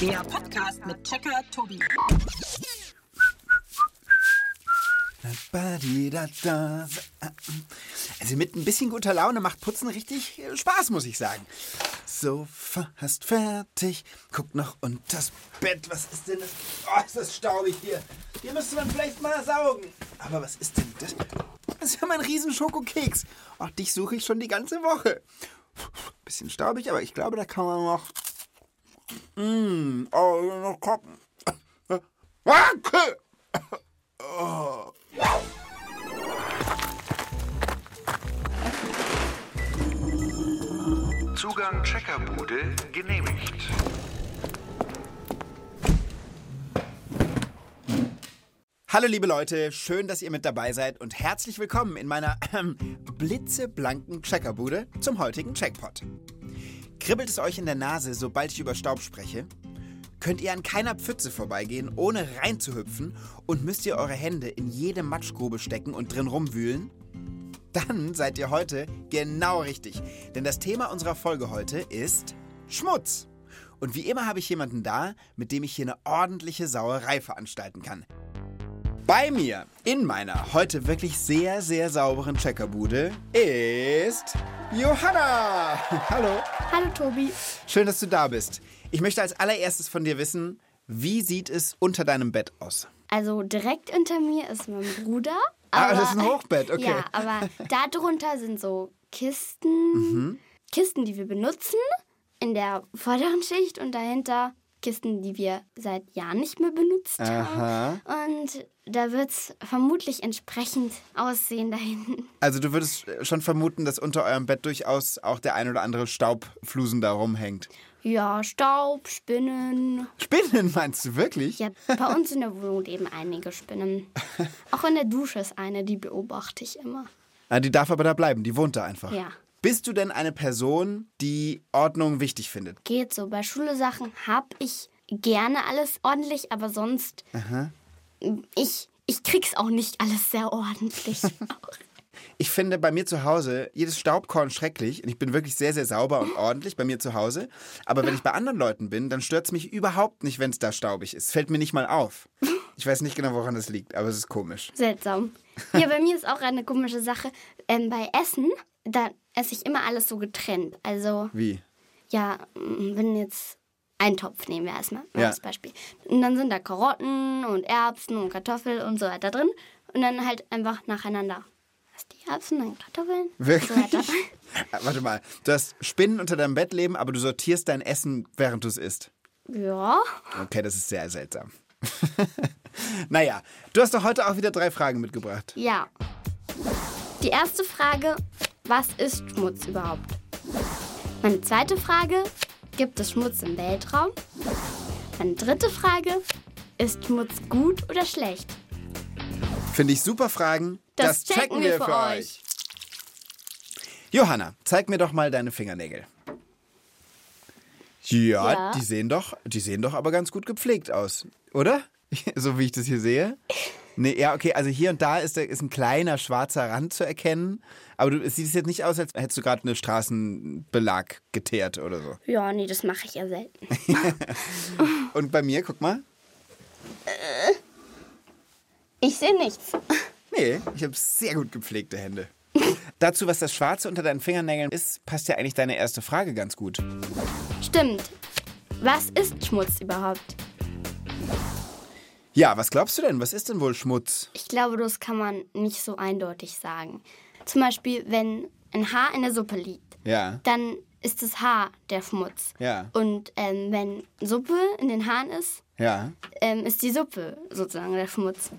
Der Podcast mit Checker Tobi. Also mit ein bisschen guter Laune macht Putzen richtig äh, Spaß, muss ich sagen. So fast fertig. Guck noch unters Bett. Was ist denn das? Oh, ist das staubig hier. Hier müsste man vielleicht mal saugen. Aber was ist denn das? Das ist ja mein riesen Schokokeks. Ach, dich suche ich schon die ganze Woche. Bisschen staubig, aber ich glaube, da kann man noch... Mmh, oh, noch. Wacke! Oh. Zugang Checkerbude genehmigt. Hallo liebe Leute, schön, dass ihr mit dabei seid und herzlich willkommen in meiner ähm, blitzeblanken Checkerbude zum heutigen Checkpot. Kribbelt es euch in der Nase, sobald ich über Staub spreche? Könnt ihr an keiner Pfütze vorbeigehen, ohne reinzuhüpfen und müsst ihr eure Hände in jede Matschgrube stecken und drin rumwühlen? Dann seid ihr heute genau richtig, denn das Thema unserer Folge heute ist Schmutz. Und wie immer habe ich jemanden da, mit dem ich hier eine ordentliche Sauerei veranstalten kann. Bei mir in meiner heute wirklich sehr, sehr sauberen Checkerbude ist Johanna. Hallo. Hallo Tobi. Schön, dass du da bist. Ich möchte als allererstes von dir wissen, wie sieht es unter deinem Bett aus? Also direkt unter mir ist mein Bruder. ah, das ist ein Hochbett, okay. Ja, aber darunter sind so Kisten, Kisten, die wir benutzen in der vorderen Schicht und dahinter Kisten, die wir seit Jahren nicht mehr benutzt Aha. haben. Und da wird es vermutlich entsprechend aussehen da hinten. Also du würdest schon vermuten, dass unter eurem Bett durchaus auch der ein oder andere Staubflusen da rumhängt. Ja, Staub, Spinnen. Spinnen meinst du wirklich? Ja, bei uns in der Wohnung leben einige Spinnen. Auch in der Dusche ist eine, die beobachte ich immer. Ah, die darf aber da bleiben, die wohnt da einfach. Ja. Bist du denn eine Person, die Ordnung wichtig findet? Geht so. Bei Schule-Sachen habe ich gerne alles ordentlich, aber sonst. Ich, ich krieg's auch nicht alles sehr ordentlich. Ich finde bei mir zu Hause jedes Staubkorn schrecklich und ich bin wirklich sehr, sehr sauber und ordentlich bei mir zu Hause. Aber wenn ich bei anderen Leuten bin, dann stört es mich überhaupt nicht, wenn es da staubig ist. Fällt mir nicht mal auf. Ich weiß nicht genau, woran das liegt, aber es ist komisch. Seltsam. Ja, bei mir ist auch eine komische Sache. Ähm, bei Essen, da esse ich immer alles so getrennt. Also, Wie? ja, wenn jetzt ein Topf nehmen wir erstmal mal Ja. als Beispiel. Und dann sind da Karotten und Erbsen und Kartoffeln und so weiter drin. Und dann halt einfach nacheinander. Erst die Erbsen, dann Kartoffeln. Wirklich? Und so. Ah, Warte mal, du hast Spinnen unter deinem Bett leben, aber du sortierst dein Essen, während du es isst. Ja. Okay, das ist sehr seltsam. naja, du hast doch heute auch wieder drei Fragen mitgebracht. Ja. Die erste Frage, was ist Schmutz überhaupt? Meine zweite Frage, gibt es Schmutz im Weltraum? Meine dritte Frage, ist Schmutz gut oder schlecht? Finde ich super Fragen. Das checken wir für euch. Johanna, zeig mir doch mal deine Fingernägel. Ja, Ja. die sehen doch, die sehen doch aber ganz gut gepflegt aus, oder? So wie ich das hier sehe. Nee, ja, okay, also hier und da ist, ist ein kleiner schwarzer Rand zu erkennen, aber du, es sieht jetzt nicht aus, als hättest du gerade eine Straßenbelag geteert oder so. Ja, nee, das mache ich ja selten. Und bei mir, guck mal. Ich sehe nichts. Nee, ich habe sehr gut gepflegte Hände. Dazu, was das Schwarze unter deinen Fingernägeln ist, passt ja eigentlich deine erste Frage ganz gut. Stimmt. Was ist Schmutz überhaupt? Ja, was glaubst du denn? Was ist denn wohl Schmutz? Ich glaube, das kann man nicht so eindeutig sagen. Zum Beispiel, wenn ein Haar in der Suppe liegt, Ja. dann ist das Haar der Schmutz. Ja. Und ähm, wenn Suppe in den Haaren ist, Ja. ähm, ist die Suppe sozusagen der Schmutz.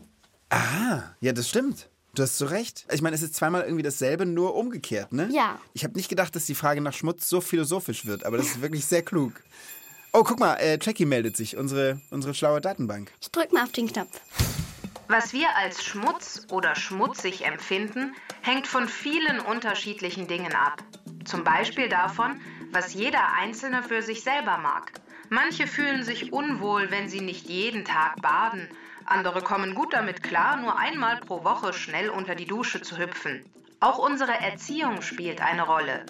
Ah, ja, das stimmt. Du hast so recht. Ich meine, es ist zweimal irgendwie dasselbe, nur umgekehrt, ne? Ja. Ich habe nicht gedacht, dass die Frage nach Schmutz so philosophisch wird, aber das ist wirklich sehr klug. Oh, guck mal, äh, Jackie meldet sich, unsere, unsere schlaue Datenbank. Ich drück mal auf den Knopf. Was wir als Schmutz oder schmutzig empfinden, hängt von vielen unterschiedlichen Dingen ab. Zum Beispiel davon, was jeder Einzelne für sich selber mag. Manche fühlen sich unwohl, wenn sie nicht jeden Tag baden. Andere kommen gut damit klar, nur einmal pro Woche schnell unter die Dusche zu hüpfen. Auch unsere Erziehung spielt eine Rolle.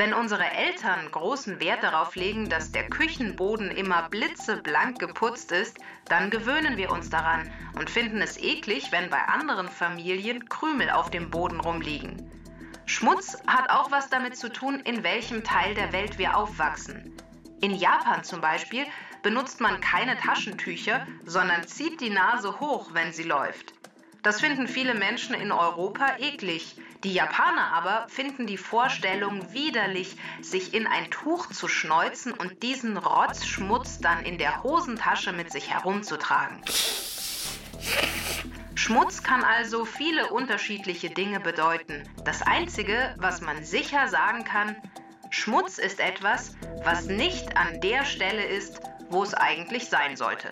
Wenn unsere Eltern großen Wert darauf legen, dass der Küchenboden immer blitzeblank geputzt ist, dann gewöhnen wir uns daran und finden es eklig, wenn bei anderen Familien Krümel auf dem Boden rumliegen. Schmutz hat auch was damit zu tun, in welchem Teil der Welt wir aufwachsen. In Japan zum Beispiel benutzt man keine Taschentücher, sondern zieht die Nase hoch, wenn sie läuft. Das finden viele Menschen in Europa eklig. Die Japaner aber finden die Vorstellung widerlich, sich in ein Tuch zu schneuzen und diesen Rotzschmutz dann in der Hosentasche mit sich herumzutragen. Schmutz kann also viele unterschiedliche Dinge bedeuten. Das Einzige, was man sicher sagen kann, Schmutz ist etwas, was nicht an der Stelle ist, wo es eigentlich sein sollte.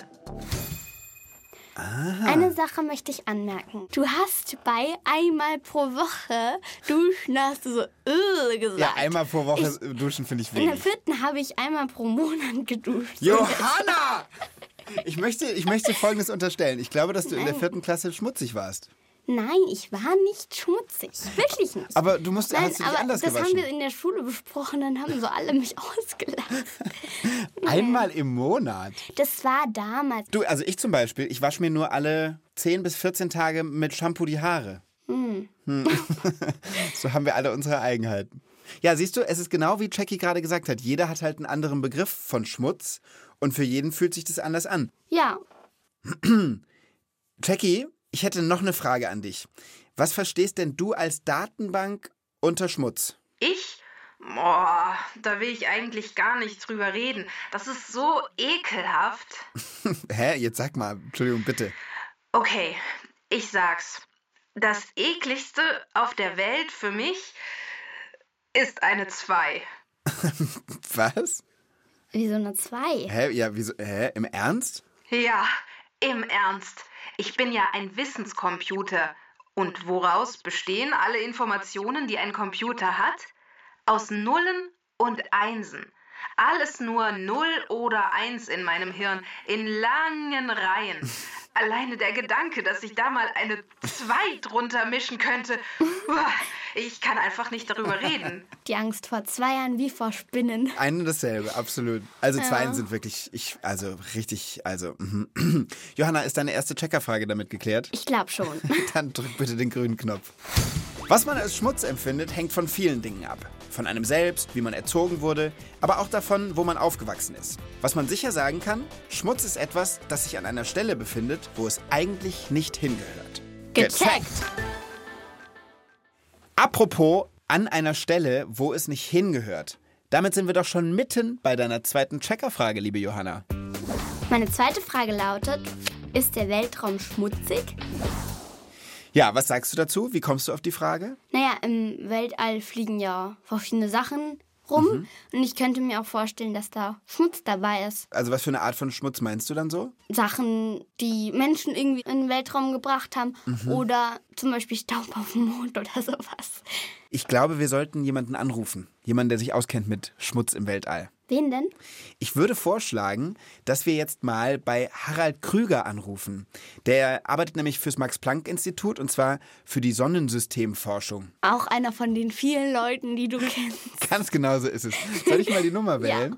Eine Sache möchte ich anmerken. Du hast bei einmal pro Woche duschen, hast du so äh gesagt. Ja, einmal pro Woche duschen finde ich In der wenig. vierten habe ich einmal pro Monat geduscht. Johanna! Ich möchte, ich möchte Folgendes unterstellen. Ich glaube, dass du in der Nein. vierten Klasse schmutzig warst. Nein, ich war nicht schmutzig. Wirklich nicht. Aber du musst, Nein, hast du dich aber anders das haben gewaschen. wir in der Schule besprochen, dann haben so alle mich ausgelacht. Einmal im Monat. Das war damals. Du, also ich zum Beispiel, ich wasche mir nur alle 10 bis 14 Tage mit Shampoo die Haare. Hm. so haben wir alle unsere Eigenheiten. Ja, siehst du, es ist genau wie Jackie gerade gesagt hat. Jeder hat halt einen anderen Begriff von Schmutz und für jeden fühlt sich das anders an. Ja, Jackie, ich hätte noch eine Frage an dich. Was verstehst denn du als Datenbank unter Schmutz? Ich? Boah, da will ich eigentlich gar nicht drüber reden. Das ist so ekelhaft. Hä? Jetzt sag mal, Entschuldigung, bitte. Okay, ich sag's. Das ekligste auf der Welt für mich ist eine 2. Was? wie so eine Zwei. Hä? Ja, wieso? Hä? Im Ernst? Ja, im Ernst. Ich bin ja ein Wissenscomputer. Und woraus bestehen alle Informationen, die ein Computer hat? Aus Nullen und Einsen. Alles nur Null oder Eins in meinem Hirn, in langen Reihen. Alleine der Gedanke, dass ich da mal eine Zwei drunter mischen könnte. Ich kann einfach nicht darüber reden. Die Angst vor Zweiern wie vor Spinnen. Ein und dasselbe, absolut. Also Zweien sind wirklich, ich, also richtig, also. Johanna, ist deine erste Checkerfrage damit geklärt? Ich glaube schon. Dann drück bitte den grünen Knopf. Was man als Schmutz empfindet, hängt von vielen Dingen ab. Von einem selbst, wie man erzogen wurde, aber auch davon, wo man aufgewachsen ist. Was man sicher sagen kann, Schmutz ist etwas, das sich an einer Stelle befindet, wo es eigentlich nicht hingehört. Gecheckt. Apropos an einer Stelle, wo es nicht hingehört. Damit sind wir doch schon mitten bei deiner zweiten Checkerfrage, liebe Johanna. Meine zweite Frage lautet: Ist der Weltraum schmutzig? Ja, was sagst du dazu? Wie kommst du auf die Frage? Naja, im Weltall fliegen ja verschiedene Sachen rum. Und ich könnte mir auch vorstellen, dass da Schmutz dabei ist. Also was für eine Art von Schmutz meinst du dann so? Sachen, die Menschen irgendwie in den Weltraum gebracht haben. Oder zum Beispiel Staub auf dem Mond oder sowas. Ich glaube, wir sollten jemanden anrufen. Jemanden, der sich auskennt mit Schmutz im Weltall. Wen denn? Ich würde vorschlagen, dass wir jetzt mal bei Harald Krüger anrufen. Der arbeitet nämlich fürs Max-Planck-Institut und zwar für die Sonnensystemforschung. Auch einer von den vielen Leuten, die du kennst. Ganz genau so ist es. Soll ich mal die Nummer wählen?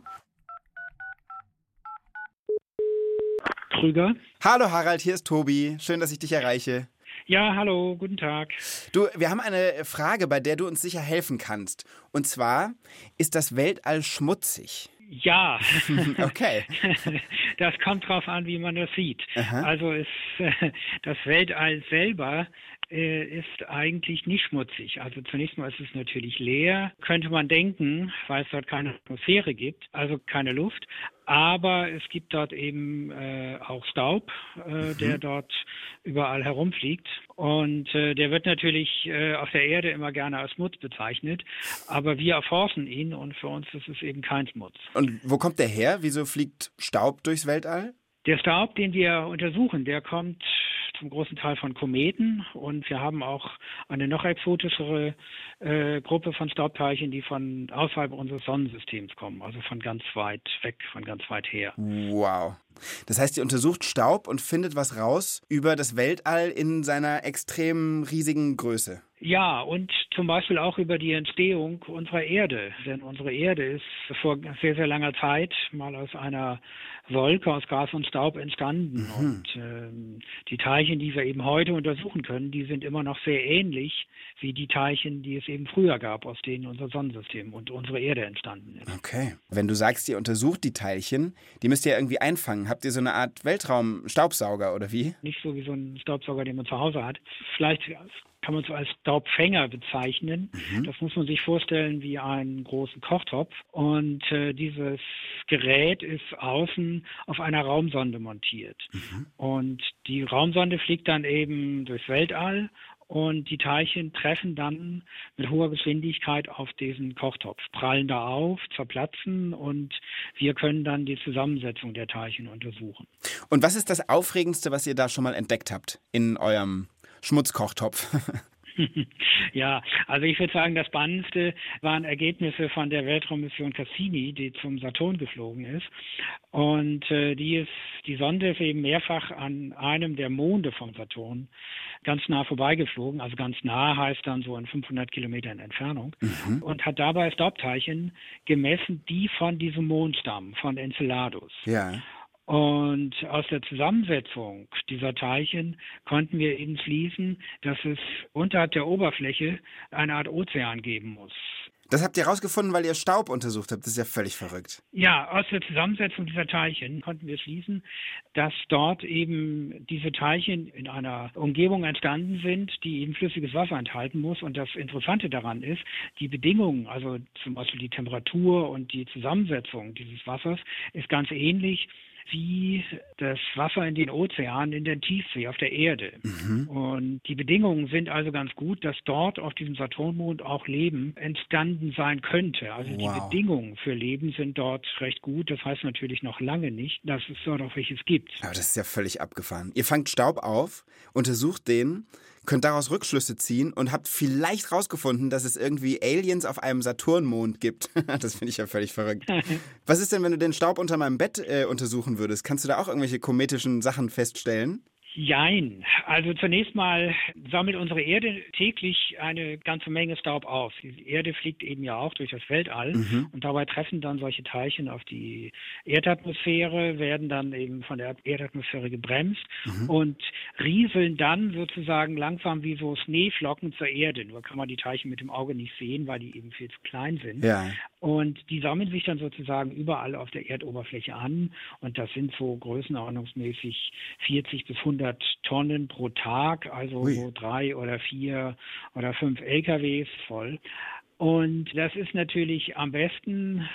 Krüger. Hallo Harald, hier ist Tobi. Schön, dass ich dich erreiche. Ja, hallo, guten Tag. Du, wir haben eine Frage, bei der du uns sicher helfen kannst. Und zwar, ist das Weltall schmutzig? Ja, Okay. das kommt drauf an, wie man das sieht. Also ist das Weltall selber äh, ist eigentlich nicht schmutzig. Also zunächst mal ist es natürlich leer, könnte man denken, weil es dort keine Atmosphäre gibt, also keine Luft. Aber es gibt dort eben äh, auch Staub, äh, der dort überall herumfliegt. Und äh, der wird natürlich äh, auf der Erde immer gerne als Schmutz bezeichnet. Aber wir erforschen ihn und für uns ist es eben kein Schmutz. Und wo kommt der her? Wieso fliegt Staub durchs Weltall? Der Staub, den wir untersuchen, der kommt zum großen Teil von Kometen und wir haben auch eine noch exotischere äh, Gruppe von Staubteilchen, die von außerhalb unseres Sonnensystems kommen, also von ganz weit weg, von ganz weit her. Wow. Das heißt, ihr untersucht Staub und findet was raus über das Weltall in seiner extrem riesigen Größe. Ja, und zum Beispiel auch über die Entstehung unserer Erde. Denn unsere Erde ist vor sehr, sehr langer Zeit mal aus einer Wolke aus Gas und Staub entstanden. Mhm. Und ähm, die Teilchen, die wir eben heute untersuchen können, die sind immer noch sehr ähnlich wie die Teilchen, die es eben früher gab, aus denen unser Sonnensystem und unsere Erde entstanden ist. Okay. Wenn du sagst, ihr untersucht die Teilchen, die müsst ihr irgendwie einfangen. Habt ihr so eine Art Weltraum-Staubsauger oder wie? Nicht so wie so ein Staubsauger, den man zu Hause hat. Vielleicht kann man so als Staubfänger bezeichnen. Mhm. Das muss man sich vorstellen wie einen großen Kochtopf. Und äh, dieses Gerät ist außen auf einer Raumsonde montiert. Mhm. Und die Raumsonde fliegt dann eben durchs Weltall und die Teilchen treffen dann mit hoher Geschwindigkeit auf diesen Kochtopf, prallen da auf, zerplatzen und wir können dann die Zusammensetzung der Teilchen untersuchen. Und was ist das Aufregendste, was ihr da schon mal entdeckt habt in eurem Schmutzkochtopf. ja, also ich würde sagen, das Spannendste waren Ergebnisse von der Weltraummission Cassini, die zum Saturn geflogen ist. Und äh, die ist, die Sonde ist eben mehrfach an einem der Monde vom Saturn ganz nah vorbeigeflogen. Also ganz nah heißt dann so in 500 Kilometern Entfernung. Mhm. Und hat dabei Staubteilchen gemessen, die von diesem Mond stammen, von Enceladus. Ja. Und aus der Zusammensetzung dieser Teilchen konnten wir eben schließen, dass es unterhalb der Oberfläche eine Art Ozean geben muss. Das habt ihr herausgefunden, weil ihr Staub untersucht habt. Das ist ja völlig verrückt. Ja, aus der Zusammensetzung dieser Teilchen konnten wir schließen, dass dort eben diese Teilchen in einer Umgebung entstanden sind, die eben flüssiges Wasser enthalten muss. Und das Interessante daran ist, die Bedingungen, also zum Beispiel die Temperatur und die Zusammensetzung dieses Wassers, ist ganz ähnlich wie das Wasser in den Ozeanen in der Tiefsee auf der Erde. Mhm. Und die Bedingungen sind also ganz gut, dass dort auf diesem Saturnmond auch Leben entstanden sein könnte. Also wow. die Bedingungen für Leben sind dort recht gut. Das heißt natürlich noch lange nicht, dass es dort auch welches gibt. Aber das ist ja völlig abgefahren. Ihr fangt Staub auf, untersucht den könnt daraus Rückschlüsse ziehen und habt vielleicht rausgefunden, dass es irgendwie Aliens auf einem Saturnmond gibt. das finde ich ja völlig verrückt. Was ist denn, wenn du den Staub unter meinem Bett äh, untersuchen würdest? Kannst du da auch irgendwelche kometischen Sachen feststellen? Jein. Also zunächst mal sammelt unsere Erde täglich eine ganze Menge Staub auf. Die Erde fliegt eben ja auch durch das Weltall mhm. und dabei treffen dann solche Teilchen auf die Erdatmosphäre, werden dann eben von der Erdatmosphäre gebremst mhm. und rieseln dann sozusagen langsam wie so Schneeflocken zur Erde. Nur kann man die Teilchen mit dem Auge nicht sehen, weil die eben viel zu klein sind. Ja. Und die sammeln sich dann sozusagen überall auf der Erdoberfläche an und das sind so größenordnungsmäßig 40 bis 100 100 Tonnen pro Tag, also Ui. so drei oder vier oder fünf LKWs voll. Und das ist natürlich am besten,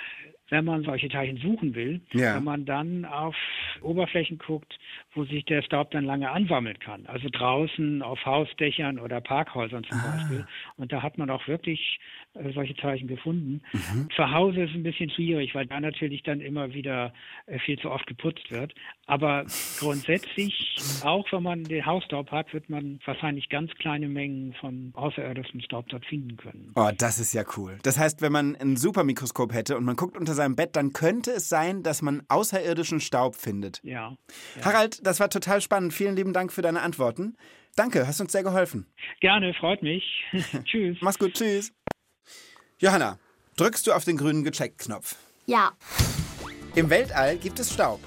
wenn man solche Teilchen suchen will, ja. wenn man dann auf Oberflächen guckt, wo sich der Staub dann lange ansammeln kann. Also draußen auf Hausdächern oder Parkhäusern zum ah. Beispiel. Und da hat man auch wirklich äh, solche Zeichen gefunden. Mhm. Zu Hause ist es ein bisschen schwierig, weil da natürlich dann immer wieder äh, viel zu oft geputzt wird. Aber grundsätzlich, auch wenn man den Hausstaub hat, wird man wahrscheinlich ganz kleine Mengen von außerirdischem Staub dort finden können. Oh, das ist ja cool. Das heißt, wenn man ein Supermikroskop hätte und man guckt unter seinem Bett, dann könnte es sein, dass man außerirdischen Staub findet. Ja. ja. Harald, das war total spannend. Vielen lieben Dank für deine Antworten. Danke, hast uns sehr geholfen. Gerne, freut mich. tschüss. Mach's gut, tschüss. Johanna, drückst du auf den grünen Gecheckt-Knopf? Ja. Im Weltall gibt es Staub.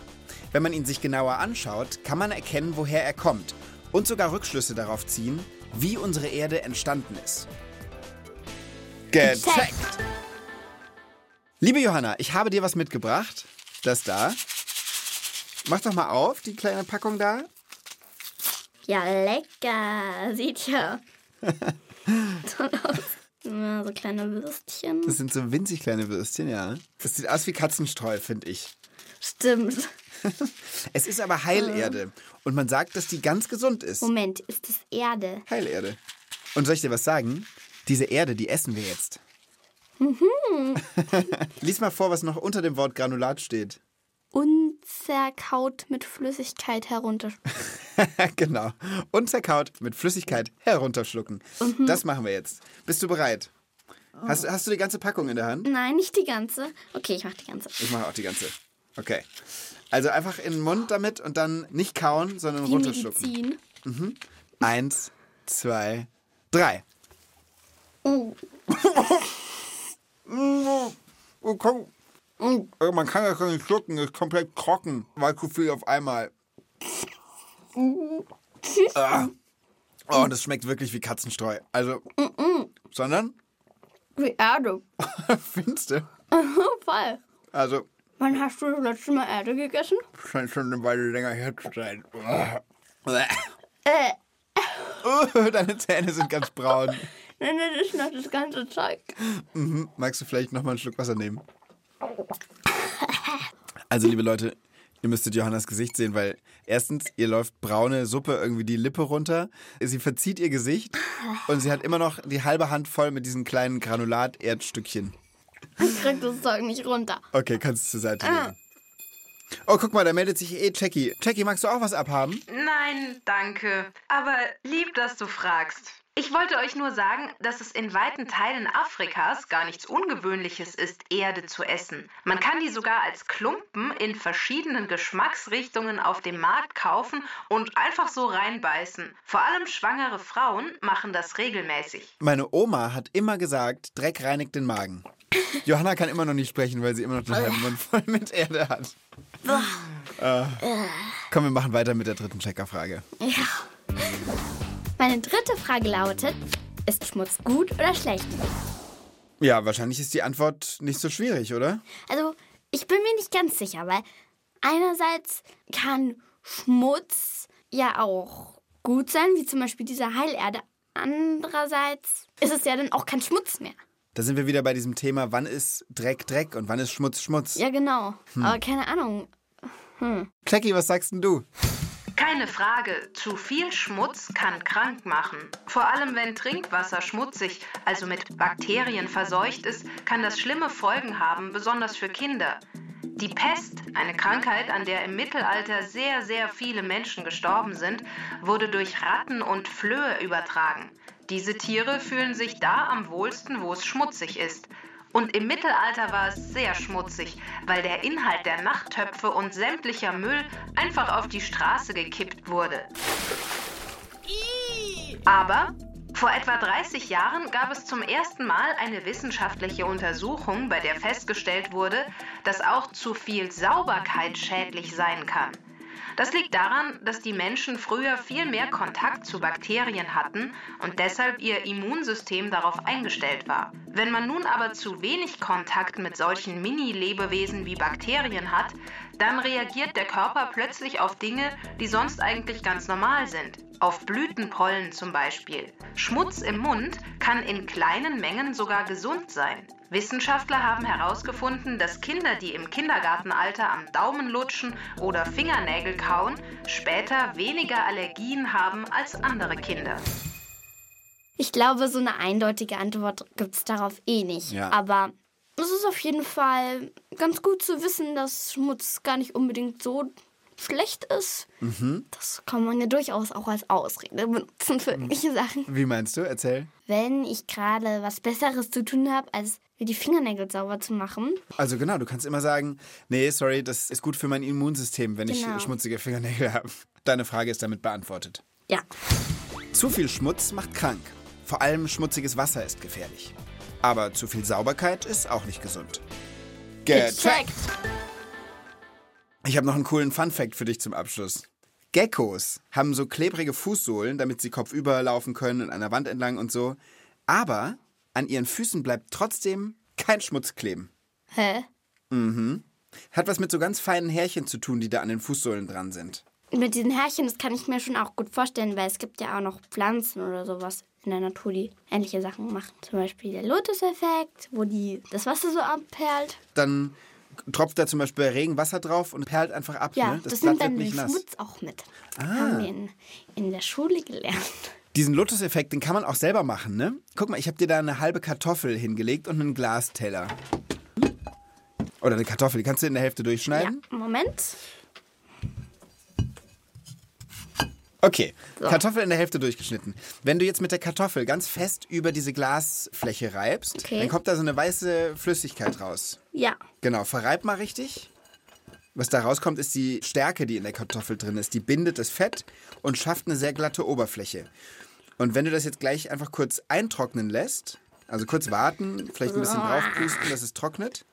Wenn man ihn sich genauer anschaut, kann man erkennen, woher er kommt und sogar Rückschlüsse darauf ziehen, wie unsere Erde entstanden ist. Gecheckt! Liebe Johanna, ich habe dir was mitgebracht. Das da. Mach doch mal auf, die kleine Packung da. Ja, lecker. Sieht ja toll aus. Ja, so kleine Würstchen. Das sind so winzig kleine Würstchen, ja. Das sieht aus wie Katzenstreu, finde ich. Stimmt. es ist aber Heilerde. Und man sagt, dass die ganz gesund ist. Moment, ist das Erde? Heilerde. Und soll ich dir was sagen? Diese Erde, die essen wir jetzt. Mhm. Lies mal vor, was noch unter dem Wort Granulat steht. Unzerkaut mit Flüssigkeit herunterschlucken. genau. Unzerkaut mit Flüssigkeit herunterschlucken. Mhm. Das machen wir jetzt. Bist du bereit? Oh. Hast, hast du die ganze Packung in der Hand? Nein, nicht die ganze. Okay, ich mach die ganze. Ich mache auch die ganze. Okay. Also einfach in den Mund damit und dann nicht kauen, sondern Wie runterschlucken. Medizin. Mhm. Eins, zwei, drei. Oh, komm. Äh, Man kann ja gar nicht schlucken, ist komplett trocken, weil zu viel auf einmal. Ah. Oh, das schmeckt wirklich wie Katzenstreu. Also, sondern, Wie Erde. findest du? Voll. Also, Wann hast du das letzte Mal Erde gegessen? scheint schon eine Weile länger her zu sein. Äh, Oh, Deine Zähne sind ganz braun. nein, nein, das ist noch das ganze Zeug. Magst du vielleicht noch mal einen Schluck Wasser nehmen? Also, liebe Leute, ihr müsstet Johannas Gesicht sehen, weil erstens, ihr läuft braune Suppe irgendwie die Lippe runter. Sie verzieht ihr Gesicht und sie hat immer noch die halbe Hand voll mit diesen kleinen Granulat-Erdstückchen. Ich krieg das Zeug nicht runter. Okay, kannst du zur Seite legen. Oh, guck mal, da meldet sich eh Jackie. Jackie, magst du auch was abhaben? Nein, danke. Aber lieb, dass du fragst. Ich wollte euch nur sagen, dass es in weiten Teilen Afrikas gar nichts Ungewöhnliches ist, Erde zu essen. Man kann die sogar als Klumpen in verschiedenen Geschmacksrichtungen auf dem Markt kaufen und einfach so reinbeißen. Vor allem schwangere Frauen machen das regelmäßig. Meine Oma hat immer gesagt, Dreck reinigt den Magen. Johanna kann immer noch nicht sprechen, weil sie immer noch den halben Mund voll mit Erde hat. Äh. Komm, wir machen weiter mit der dritten Checkerfrage. Ja. Meine dritte Frage lautet, ist Schmutz gut oder schlecht? Ja, wahrscheinlich ist die Antwort nicht so schwierig, oder? Also, ich bin mir nicht ganz sicher, weil einerseits kann Schmutz ja auch gut sein, wie zum Beispiel diese Heilerde. Andererseits ist es ja dann auch kein Schmutz mehr. Da sind wir wieder bei diesem Thema, wann ist Dreck Dreck und wann ist Schmutz Schmutz. Ja, genau. Aber keine Ahnung. Jackie, was sagst denn du? Keine Frage, zu viel Schmutz kann krank machen. Vor allem wenn Trinkwasser schmutzig, also mit Bakterien verseucht ist, kann das schlimme Folgen haben, besonders für Kinder. Die Pest, eine Krankheit, an der im Mittelalter sehr, sehr viele Menschen gestorben sind, wurde durch Ratten und Flöhe übertragen. Diese Tiere fühlen sich da am wohlsten, wo es schmutzig ist. Und im Mittelalter war es sehr schmutzig, weil der Inhalt der Nachttöpfe und sämtlicher Müll einfach auf die Straße gekippt wurde. Aber vor etwa 30 Jahren gab es zum ersten Mal eine wissenschaftliche Untersuchung, bei der festgestellt wurde, dass auch zu viel Sauberkeit schädlich sein kann. Das liegt daran, dass die Menschen früher viel mehr Kontakt zu Bakterien hatten und deshalb ihr Immunsystem darauf eingestellt war. Wenn man nun aber zu wenig Kontakt mit solchen Mini-Lebewesen wie Bakterien hat, dann reagiert der Körper plötzlich auf Dinge, die sonst eigentlich ganz normal sind. Auf Blütenpollen zum Beispiel. Schmutz im Mund kann in kleinen Mengen sogar gesund sein. Wissenschaftler haben herausgefunden, dass Kinder, die im Kindergartenalter am Daumen lutschen oder Fingernägel kauen, später weniger Allergien haben als andere Kinder. Ich glaube, so eine eindeutige Antwort gibt es darauf eh nicht. Ja. Aber es ist auf jeden Fall ganz gut zu wissen, dass Schmutz gar nicht unbedingt so schlecht ist. Das kann man ja durchaus auch als Ausrede benutzen für irgendwelche Sachen. Wie meinst du? Erzähl. Wenn ich gerade was Besseres zu tun habe, als mir die Fingernägel sauber zu machen. Also genau, du kannst immer sagen, nee, sorry, das ist gut für mein Immunsystem, wenn ich Genau. äh, schmutzige Fingernägel habe. Deine Frage ist damit beantwortet. Ja. Zu viel Schmutz macht krank. Vor allem schmutziges Wasser ist gefährlich. Aber zu viel Sauberkeit ist auch nicht gesund. Gecheckt. Ich habe noch einen coolen Fun-Fact für dich zum Abschluss. Geckos haben so klebrige Fußsohlen, damit sie kopfüber laufen können und an der Wand entlang und so. Aber an ihren Füßen bleibt trotzdem kein Schmutz kleben. Hä? Hat was mit so ganz feinen Härchen zu tun, die da an den Fußsohlen dran sind. Mit diesen Härchen, das kann ich mir schon auch gut vorstellen, weil es gibt ja auch noch Pflanzen oder sowas in der Natur, die ähnliche Sachen machen. Zum Beispiel der Lotus-Effekt, wo die das Wasser so abperlt. Dann tropft da zum Beispiel Regenwasser drauf und perlt einfach ab. Ja, ne? das, Blatt nimmt dann den nicht nass. Schmutz auch mit. Haben wir in, in der Schule gelernt. Diesen Lotus-Effekt, den kann man auch selber machen, ne? Guck mal, ich habe dir da eine halbe Kartoffel hingelegt und einen Glasteller. Oder eine Kartoffel, die kannst du in der Hälfte Ja, durchschneiden. Moment. Okay, Kartoffel in der Hälfte durchgeschnitten. Wenn du jetzt mit der Kartoffel ganz fest über diese Glasfläche reibst, Okay. dann kommt da so eine weiße Flüssigkeit raus. Ja. Genau, verreib mal richtig. Was da rauskommt, ist die Stärke, die in der Kartoffel drin ist. Die bindet das Fett und schafft eine sehr glatte Oberfläche. Und wenn du das jetzt gleich einfach kurz eintrocknen lässt, Also kurz warten, vielleicht ein bisschen draufpusten, dass es trocknet.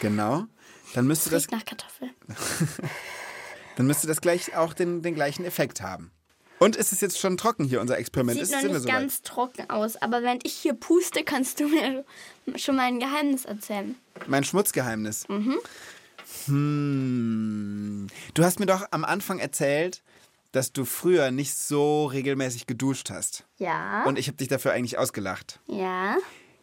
Genau. Dann müsste das, Riecht nach Kartoffel. dann müsste das gleich auch den, den gleichen Effekt haben. Und ist es jetzt schon trocken hier, unser Experiment? Sieht ist, noch nicht ganz trocken aus, aber während ich hier puste, kannst du mir schon mal ein Geheimnis erzählen. Mein Schmutzgeheimnis. Mhm. Hm. Du hast mir doch am Anfang erzählt, dass du früher nicht so regelmäßig geduscht hast. Ja. Und ich habe dich dafür eigentlich ausgelacht. ja.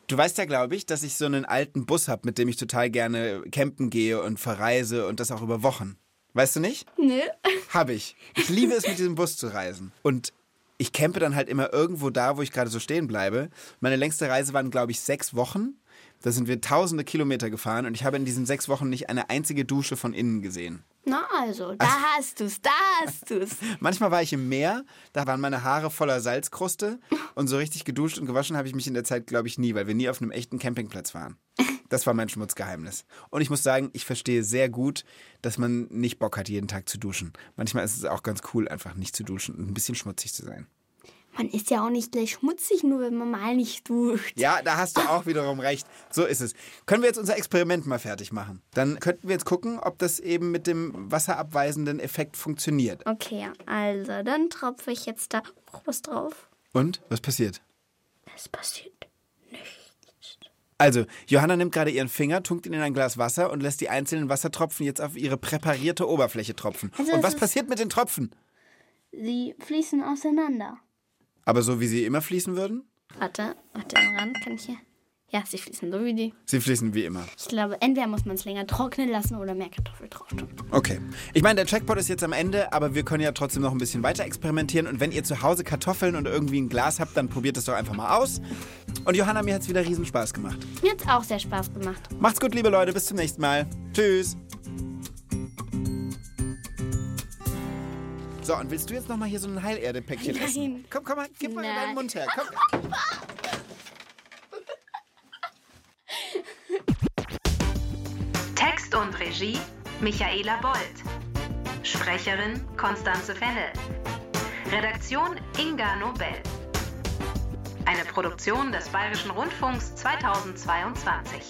Du weißt ja, glaube ich, dass ich so einen alten Bus habe, mit dem ich total gerne campen gehe und verreise und das auch über Wochen. Weißt du nicht? Nö. Habe ich. Ich liebe es, mit diesem Bus zu reisen. Und ich campe dann halt immer irgendwo da, wo ich gerade so stehen bleibe. Meine längste Reise waren, glaube ich, sechs Wochen. Da sind wir tausende Kilometer gefahren und ich habe in diesen sechs Wochen nicht eine einzige Dusche von innen gesehen. Na also, da hast du's, da hast du's. Manchmal war ich im Meer, da waren meine Haare voller Salzkruste und so richtig geduscht und gewaschen habe ich mich in der Zeit, glaube ich, nie, weil wir nie auf einem echten Campingplatz waren. Das war mein Schmutzgeheimnis. Und ich muss sagen, ich verstehe sehr gut, dass man nicht Bock hat, jeden Tag zu duschen. Manchmal ist es auch ganz cool, einfach nicht zu duschen und ein bisschen schmutzig zu sein. Man ist ja auch nicht gleich schmutzig, nur wenn man mal nicht duscht. Ja, da hast du auch wiederum recht. So ist es. Können wir jetzt unser Experiment mal fertig machen? Dann könnten wir jetzt gucken, ob das eben mit dem wasserabweisenden Effekt funktioniert. Okay, also, dann tropfe ich jetzt da auch was drauf. Und? Was passiert? Es passiert. Also, Johanna nimmt gerade ihren Finger, tunkt ihn in ein Glas Wasser und lässt die einzelnen Wassertropfen jetzt auf ihre präparierte Oberfläche tropfen. Also und was passiert mit den Tropfen? Sie fließen auseinander. Aber so wie sie immer fließen würden? Warte, warte, am Rand kann ich hier. Ja, sie fließen so wie die. Sie fließen wie immer. Ich glaube, entweder muss man es länger trocknen lassen oder mehr Kartoffel drauf tun. Okay. Ich meine, der Checkpot ist jetzt am Ende, aber wir können ja trotzdem noch ein bisschen weiter experimentieren. Und wenn ihr zu Hause Kartoffeln und irgendwie ein Glas habt, dann probiert es doch einfach mal aus. Und Johanna, mir hat es wieder riesen Spaß gemacht. Mir hat's auch sehr Spaß gemacht. Macht's gut, liebe Leute. Bis zum nächsten Mal. Tschüss. So, und willst du jetzt nochmal hier so ein Heilerde-Päckchen essen? Komm, komm mal, gib mal Nein. deinen Mund her. Komm. Regie Michaela Bold. Sprecherin Konstanze Fennel. Redaktion Inga Nobel. Eine Produktion des Bayerischen Rundfunks 2022.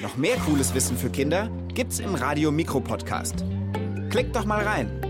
Noch mehr cooles Wissen für Kinder gibt's im Radio Mikro Podcast. Klickt doch mal rein.